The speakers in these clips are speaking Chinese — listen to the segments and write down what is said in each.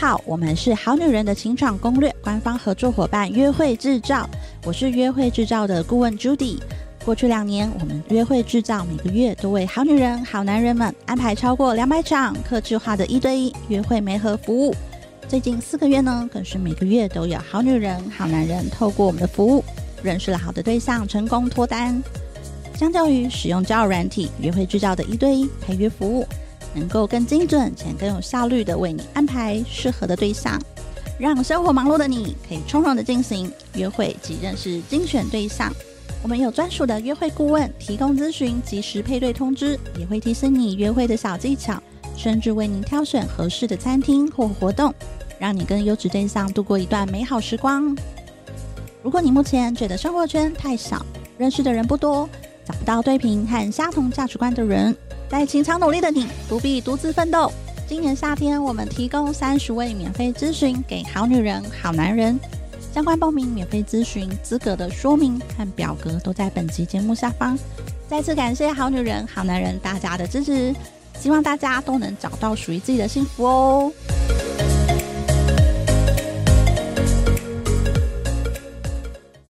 好，我们是好女人的情场攻略官方合作伙伴约会制造，我是约会制造的顾问 Judy。过去两年，我们约会制造每个月都为好女人、好男人们安排超过两百场客制化的一对一约会媒合服务。最近四个月呢，更是每个月都有好女人、好男人透过我们的服务，认识了好的对象，成功脱单。相较于使用交友软体，约会制造的一对一陪约服务，能够更精准且更有效率地为你安排适合的对象，让生活忙碌的你可以从容地进行约会及认识精选对象。我们有专属的约会顾问提供咨询，及时配对通知，也会提醒你约会的小技巧，甚至为您挑选合适的餐厅或活动，让你跟优质对象度过一段美好时光。如果你目前觉得生活圈太小，认识的人不多，找不到对频和相同价值观的人，在情场努力的你不必独自奋斗。今年夏天，我们提供三十位免费咨询给好女人、好男人。相关报名、免费咨询资格的说明和表格都在本集节目下方。再次感谢好女人、好男人大家的支持，希望大家都能找到属于自己的幸福哦。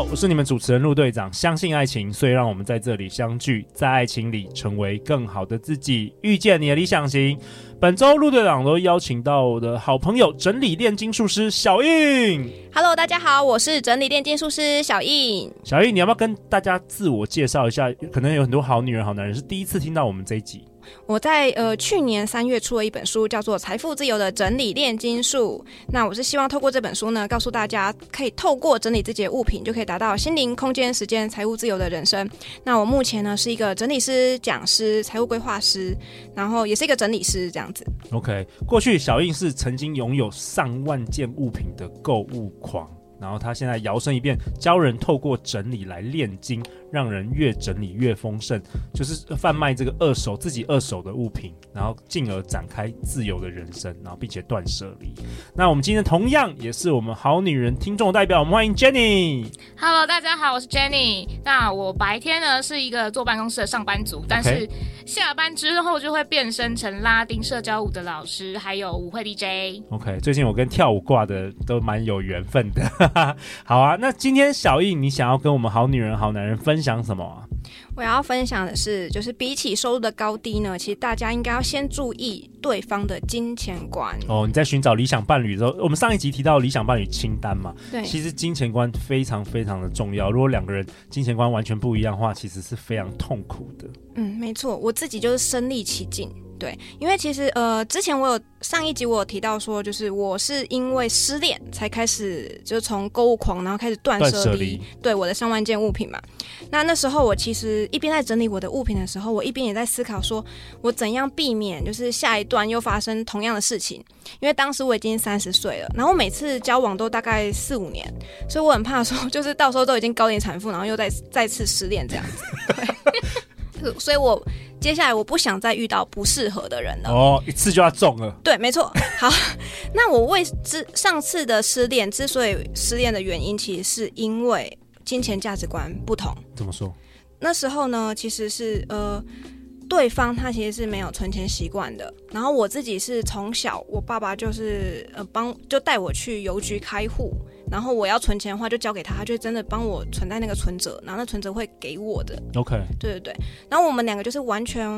好，我是你们主持人陆队长。相信爱情，所以让我们在这里相聚，在爱情里成为更好的自己，遇见你的理想型。本周陆队长都邀请到我的好朋友整理炼金术师小印。Hello，大家好，我是整理炼金术师小印。小印，你要不要跟大家自我介绍一下？可能有很多好女人、好男人是第一次听到我们这一集。我在呃去年三月出了一本书，叫做《财富自由的整理炼金术》。那我是希望透过这本书呢，告诉大家可以透过整理自己的物品，就可以达到心灵、空间、时间、财务自由的人生。那我目前呢是一个整理师、讲师、财务规划师，然后也是一个整理师这样子。OK，过去小印是曾经拥有上万件物品的购物狂，然后他现在摇身一变，教人透过整理来炼金。让人越整理越丰盛，就是贩卖这个二手自己二手的物品，然后进而展开自由的人生，然后并且断舍离。那我们今天同样也是我们好女人听众代表，我们欢迎 Jenny。Hello，大家好，我是 Jenny。那我白天呢是一个坐办公室的上班族，但是下班之后就会变身成拉丁社交舞的老师，还有舞会 DJ。OK，最近我跟跳舞挂的都蛮有缘分的。好啊，那今天小易，你想要跟我们好女人好男人分享什么啊？我要分享的是，就是比起收入的高低呢，其实大家应该要先注意对方的金钱观。哦，你在寻找理想伴侣的时候，我们上一集提到理想伴侣清单嘛，对，其实金钱观非常非常的重要。如果两个人金钱观完全不一样的话，其实是非常痛苦的。嗯，没错，我自己就是身历其境。对，因为其实呃，之前我有上一集我有提到说，就是我是因为失恋才开始，就是从购物狂，然后开始断舍离，对我的上万件物品嘛。那那时候我其实一边在整理我的物品的时候，我一边也在思考说，我怎样避免就是下一段又发生同样的事情。因为当时我已经三十岁了，然后每次交往都大概四五年，所以我很怕说，就是到时候都已经高龄产妇，然后又再再次失恋这样子。对，所以我。接下来我不想再遇到不适合的人了。哦，一次就要中了。对，没错。好，那我为之上次的失恋之所以失恋的原因，其实是因为金钱价值观不同。怎么说？那时候呢，其实是呃，对方他其实是没有存钱习惯的。然后我自己是从小，我爸爸就是呃帮就带我去邮局开户。然后我要存钱的话，就交给他，他就真的帮我存在那个存折，然后那存折会给我的。OK，对对对。然后我们两个就是完全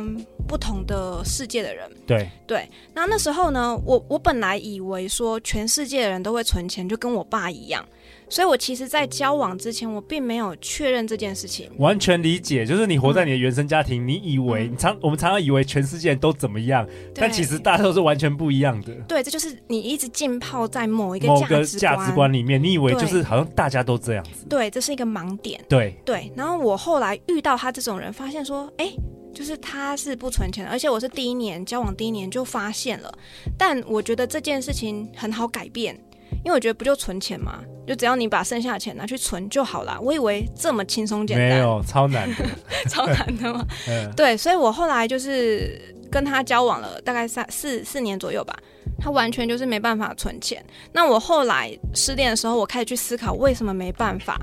不同的世界的人。对对。那那时候呢，我我本来以为说全世界的人都会存钱，就跟我爸一样。所以，我其实，在交往之前，我并没有确认这件事情。完全理解，就是你活在你的原生家庭，嗯、你以为你常我们常常以为全世界都怎么样，但其实大家都是完全不一样的。对，这就是你一直浸泡在某一个某个价值观里面，你以为就是好像大家都这样子。对，这是一个盲点。对对。然后我后来遇到他这种人，发现说，哎，就是他是不存钱的，而且我是第一年交往第一年就发现了。但我觉得这件事情很好改变。因为我觉得不就存钱嘛，就只要你把剩下的钱拿去存就好啦。我以为这么轻松简单，没有，超难的，超难的嘛。嗯，对，所以我后来就是跟他交往了大概三四四年左右吧。他完全就是没办法存钱。那我后来失恋的时候，我开始去思考为什么没办法，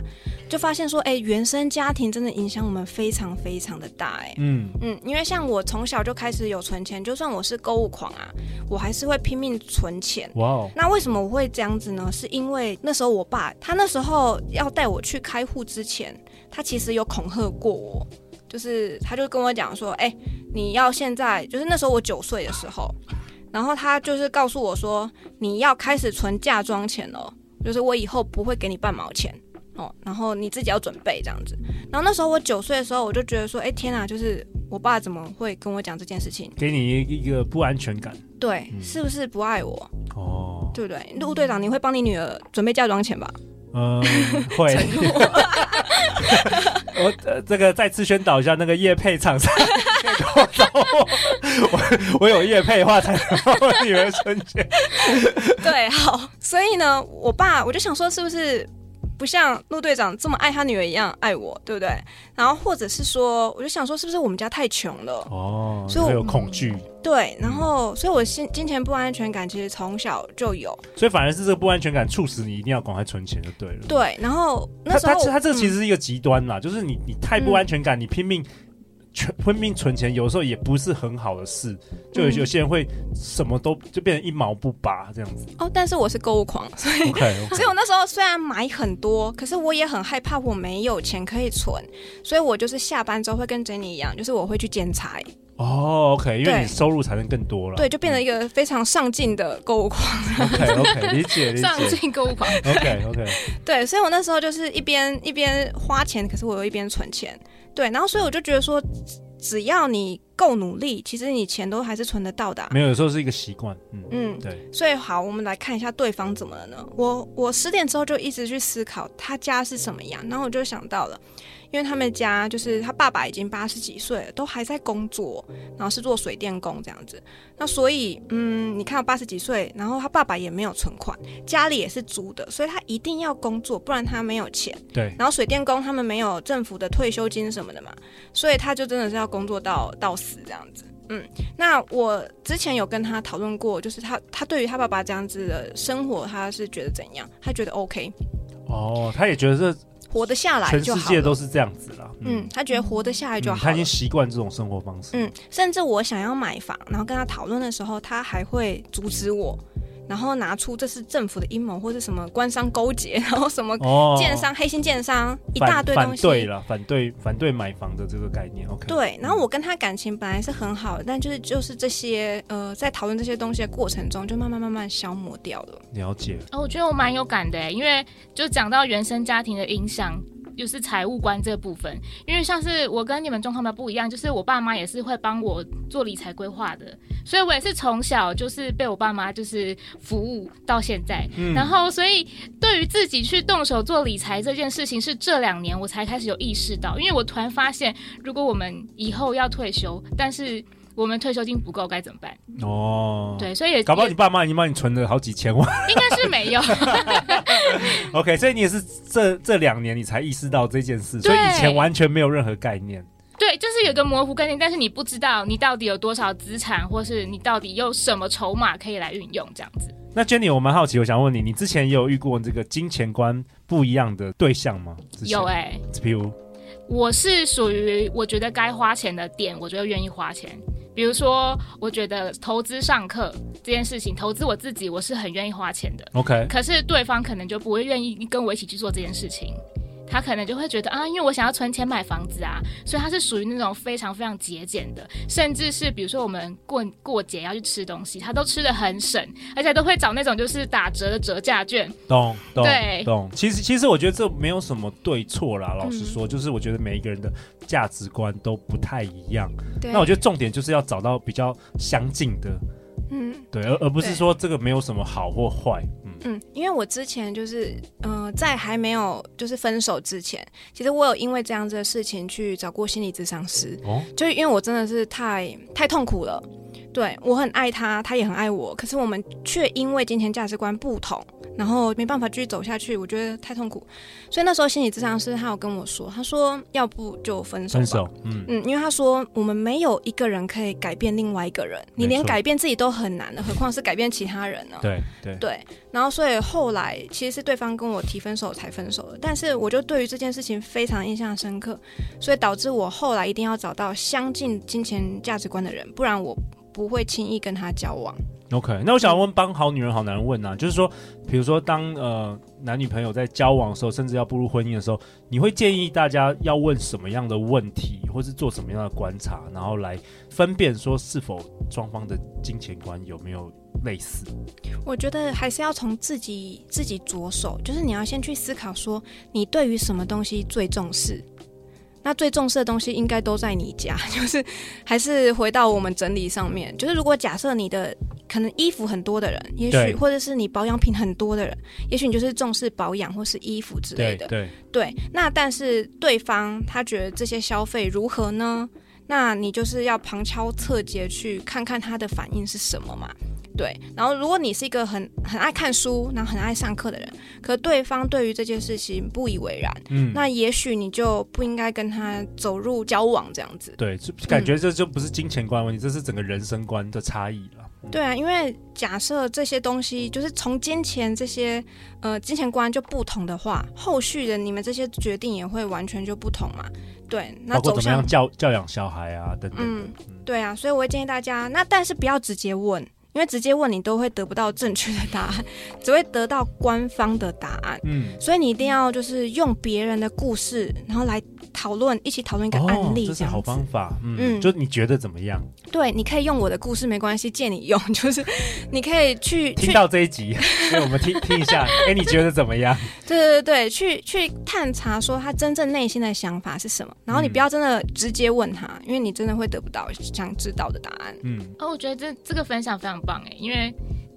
就发现说，哎，原生家庭真的影响我们非常非常的大，哎，嗯嗯，因为像我从小就开始有存钱，就算我是购物狂啊，我还是会拼命存钱。哇哦，那为什么我会这样子呢？是因为那时候我爸他那时候要带我去开户之前，他其实有恐吓过我，就是他就跟我讲说，哎，你要现在就是那时候我九岁的时候。然后他就是告诉我说，你要开始存嫁妆钱了，就是我以后不会给你半毛钱哦，然后你自己要准备这样子。然后那时候我九岁的时候，我就觉得说，哎天啊，就是我爸怎么会跟我讲这件事情？给你一个不安全感。对，嗯、是不是不爱我？哦，对不对？陆队长，你会帮你女儿准备嫁妆钱吧？嗯，会。我呃，这个再次宣导一下，那个叶配厂商我找 我，我我有叶配的话才能帮我女儿存钱。对，好，所以呢，我爸我就想说，是不是？不像陆队长这么爱他女儿一样爱我，对不对？然后或者是说，我就想说，是不是我们家太穷了？哦，所以我有恐惧。对，然后所以，我金金钱不安全感其实从小就有。所以反而是这个不安全感促使你一定要赶快存钱就对了。对，然后那时候他这个其实是一个极端啦，嗯、就是你你太不安全感，嗯、你拼命。拼命 存钱，有时候也不是很好的事。就有有些人会什么都就变成一毛不拔这样子。哦，但是我是购物狂，所以 okay, okay. 所以我那时候虽然买很多，可是我也很害怕我没有钱可以存，所以我就是下班之后会跟 Jenny 一样，就是我会去兼差。哦，OK，因为你收入才能更多了。对，就变成一个非常上进的购物狂。OK，OK，理解理解。上进购物狂。OK，OK。对，所以我那时候就是一边一边花钱，可是我又一边存钱。对，然后所以我就觉得说，只要你够努力，其实你钱都还是存得到的啊。没有，有时候是一个习惯。嗯嗯，对。所以好，我们来看一下对方怎么了呢？我我十点之后就一直去思考他家是什么样，然后我就想到了。因为他们家就是他爸爸已经八十几岁了，都还在工作，然后是做水电工这样子。那所以，嗯，你看八十几岁，然后他爸爸也没有存款，家里也是租的，所以他一定要工作，不然他没有钱。对。然后水电工他们没有政府的退休金什么的嘛，所以他就真的是要工作到到死这样子。嗯，那我之前有跟他讨论过，就是他他对于他爸爸这样子的生活，他是觉得怎样？他觉得 OK。哦，他也觉得这。活得下来就好，全世界都是这样子啦。嗯，他觉得活得下来就好，嗯，他已经习惯这种生活方式。嗯，甚至我想要买房，然后跟他讨论的时候，他还会阻止我。然后拿出这是政府的阴谋，或是什么官商勾结，然后什么建商、哦、黑心建商一大堆东西。反对了，反对反对买房的这个概念。OK。对，然后我跟他感情本来是很好的，但就是就是这些呃，在讨论这些东西的过程中，就慢慢慢慢消磨掉了。了解。哦，我觉得我蛮有感的，因为就讲到原生家庭的影响。就是财务观这部分，因为像是我跟你们状况的不一样，就是我爸妈也是会帮我做理财规划的，所以我也是从小就是被我爸妈就是服务到现在，嗯、然后所以对于自己去动手做理财这件事情，是这两年我才开始有意识到，因为我突然发现，如果我们以后要退休，但是我们退休金不够该怎么办？哦，对，所以也搞不好你爸妈已经帮你存了好几千万，应该是没有。OK，所以你也是这这两年你才意识到这件事，所以以前完全没有任何概念。对，就是有个模糊概念，但是你不知道你到底有多少资产，或是你到底有什么筹码可以来运用这样子。那 Jenny，我蛮好奇，我想问你，你之前也有遇过这个金钱观不一样的对象吗？有哎、欸，比如我是属于我觉得该花钱的点，我就愿意花钱。比如说，我觉得投资上课这件事情，投资我自己，我是很愿意花钱的。OK，可是对方可能就不会愿意跟我一起去做这件事情。他可能就会觉得啊，因为我想要存钱买房子啊，所以他是属于那种非常非常节俭的，甚至是比如说我们过过节要去吃东西，他都吃的很省，而且都会找那种就是打折的折价券。懂懂对懂。其实其实我觉得这没有什么对错啦，老实说，嗯、就是我觉得每一个人的价值观都不太一样。那我觉得重点就是要找到比较相近的。嗯，对，而而不是说这个没有什么好或坏。嗯嗯，因为我之前就是，嗯、呃，在还没有就是分手之前，其实我有因为这样子的事情去找过心理咨商师。哦，就是因为我真的是太太痛苦了。对，我很爱他，他也很爱我，可是我们却因为金钱价值观不同，然后没办法继续走下去，我觉得太痛苦。所以那时候心理咨商师他有跟我说，他说要不就分手。分手，嗯嗯，因为他说我们没有一个人可以改变另外一个人，你连改变自己都很难的，何况是改变其他人呢？对对对。然后所以后来其实是对方跟我提分手才分手的，但是我就对于这件事情非常印象深刻，所以导致我后来一定要找到相近金钱价值观的人，不然我不会轻易跟他交往。OK，那我想问，帮好女人好男人问啊，就是说，比如说当呃男女朋友在交往的时候，甚至要步入婚姻的时候，你会建议大家要问什么样的问题，或是做什么样的观察，然后来分辨说是否双方的金钱观有没有类似？我觉得还是要从自己自己着手，就是你要先去思考说，你对于什么东西最重视。那最重视的东西应该都在你家，就是还是回到我们整理上面。就是如果假设你的可能衣服很多的人，也许或者是你保养品很多的人，也许你就是重视保养或是衣服之类的。对对，对。那但是对方他觉得这些消费如何呢？那你就是要旁敲侧击去看看他的反应是什么嘛。对，然后如果你是一个很很爱看书，然后很爱上课的人，可对方对于这件事情不以为然，嗯，那也许你就不应该跟他走入交往这样子。对，就感觉这就不是金钱观问题，嗯，这是整个人生观的差异了。对啊，因为假设这些东西就是从金钱这些呃金钱观就不同的话，后续的你们这些决定也会完全就不同嘛。对，那走向教教养小孩啊等等。嗯，对啊，所以我会建议大家，那但是不要直接问。因为直接问你都会得不到正确的答案，只会得到官方的答案。嗯，所以你一定要就是用别人的故事，然后来讨论，一起讨论一个案例这是好方法。嗯，嗯，就你觉得怎么样？对，你可以用我的故事没关系，借你用，就是你可以去听到这一集，给我们听听一下。哎，你觉得怎么样？对对对，去去探查说他真正内心的想法是什么，然后你不要真的直接问他，嗯，因为你真的会得不到想知道的答案。嗯，哦，我觉得这这个分享非常棒哎，因为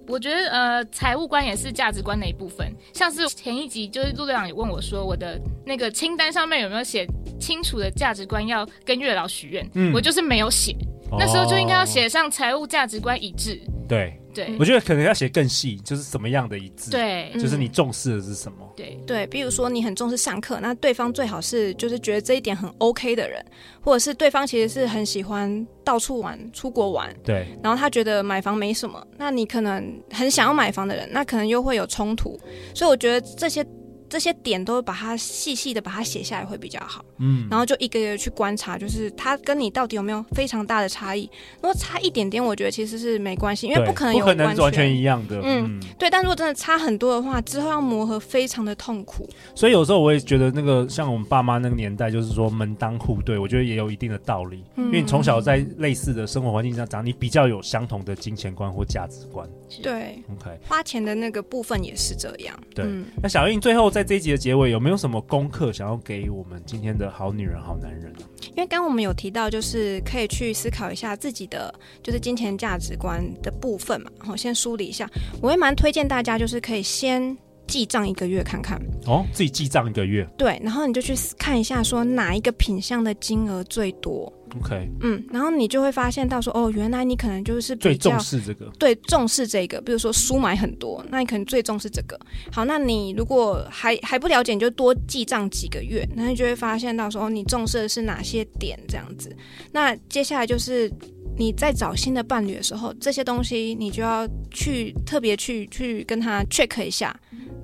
我觉得呃，财务观也是价值观的一部分。像是前一集，就是陆队长也问我说，我的那个清单上面有没有写清楚的价值观要跟月老许愿？嗯，我就是没有写，那时候就应该要写上财务价值观一致。对。对，我觉得可能要写更细，就是什么样的一致，对，就是你重视的是什么？对对，比如说你很重视上课，那对方最好是就是觉得这一点很 OK 的人，或者是对方其实是很喜欢到处玩、出国玩，对，然后他觉得买房没什么，那你可能很想要买房的人，那可能又会有冲突，所以我觉得这些。这些点都把它细细的把它写下来会比较好，嗯，然后就一个一个去观察，就是他跟你到底有没有非常大的差异。如果差一点点，我觉得其实是没关系，因为不可能有完全，完全一样的，嗯，对。但如果真的差很多的话，之后要磨合非常的痛苦。所以有时候我也觉得，那个像我们爸妈那个年代，就是说门当户对，我觉得也有一定的道理，嗯，因为你从小在类似的生活环境下长，你比较有相同的金钱观或价值观。对，OK，花钱的那个部分也是这样。对，嗯，那小英最后在这一集的结尾有没有什么功课想要给我们今天的好女人、好男人呢？因为刚刚我们有提到，就是可以去思考一下自己的就是金钱价值观的部分嘛。然后先梳理一下，我会蛮推荐大家，就是可以先记账一个月看看。哦，自己记账一个月。对，然后你就去看一下，说哪一个品项的金额最多。OK，嗯，然后你就会发现到说，哦，原来你可能就是比较最重视这个，对，重视这个。比如说书买很多，那你可能最重视这个。好，那你如果还还不了解，你就多记账几个月，那你就会发现到说，哦，你重视的是哪些点这样子。那接下来就是你在找新的伴侣的时候，这些东西你就要去特别去去跟他 check 一下。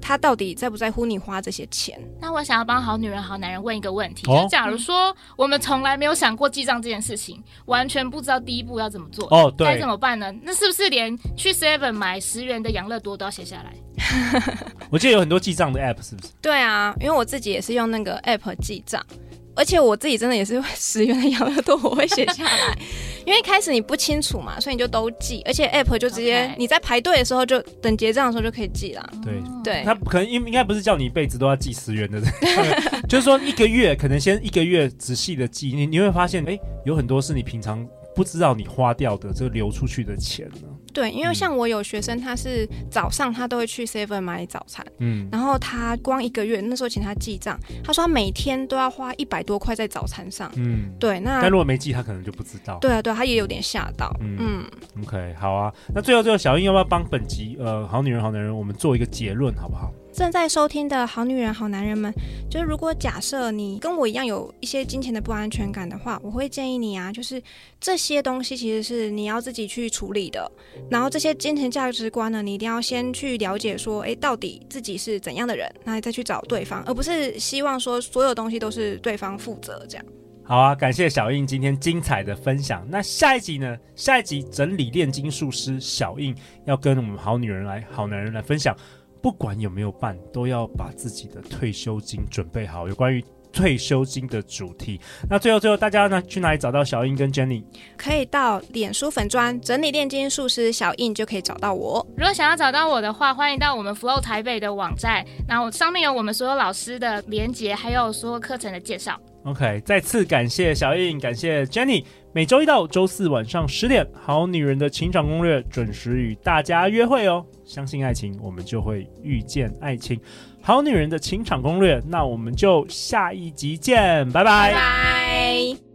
他到底在不在乎你花这些钱？那我想要帮好女人、好男人问一个问题：哦、就假如说我们从来没有想过记账这件事情，完全不知道第一步要怎么做，哦，对，该怎么办呢？那是不是连去 Seven 买十元的养乐多都要写下来？我记得有很多记账的 App，是不是？对啊，因为我自己也是用那个 App 记账。而且我自己真的也是十元的养乐多，我会写下来，因为一开始你不清楚嘛，所以你就都记，而且 app 就直接你在排队的时候就等结账的时候就可以记了。对。对，他可能应应该不是叫你一辈子都要记十元的，就是说一个月可能先一个月仔细的记，你你会发现哎，有很多是你平常不知道你花掉的这个流出去的钱呢。对，因为像我有学生，他是早上他都会去 Seven 买早餐，嗯，然后他光一个月那时候请他记账，他说他每天都要花一百多块在早餐上，嗯，对，那但如果没记，他可能就不知道。对啊，对，他也有点吓到，嗯，嗯，OK，好啊，那最后最后小英要不要帮本集呃好女人好男人我们做一个结论好不好？正在收听的好女人、好男人们，就是如果假设你跟我一样有一些金钱的不安全感的话，我会建议你啊，就是这些东西其实是你要自己去处理的。然后这些金钱价值观呢，你一定要先去了解，说，诶，到底自己是怎样的人，那再去找对方，而不是希望说所有东西都是对方负责这样。好啊，感谢小印今天精彩的分享。那下一集呢？下一集整理炼金术师小印要跟我们好女人来、好男人来分享。不管有没有办，都要把自己的退休金准备好。有关于退休金的主题，那最后最后，大家呢去哪里找到小印跟 Jenny？可以到脸书粉砖整理炼金术师小印就可以找到我。如果想要找到我的话，欢迎到我们 Flow 台北的网站，然后上面有我们所有老师的连结，还有所有课程的介绍。OK，再次感谢小印，感谢 Jenny。每周一到周四晚上十点，《好女人的情场攻略》准时与大家约会哦。相信爱情，我们就会遇见爱情。《好女人的情场攻略》，那我们就下一集见，拜拜。拜。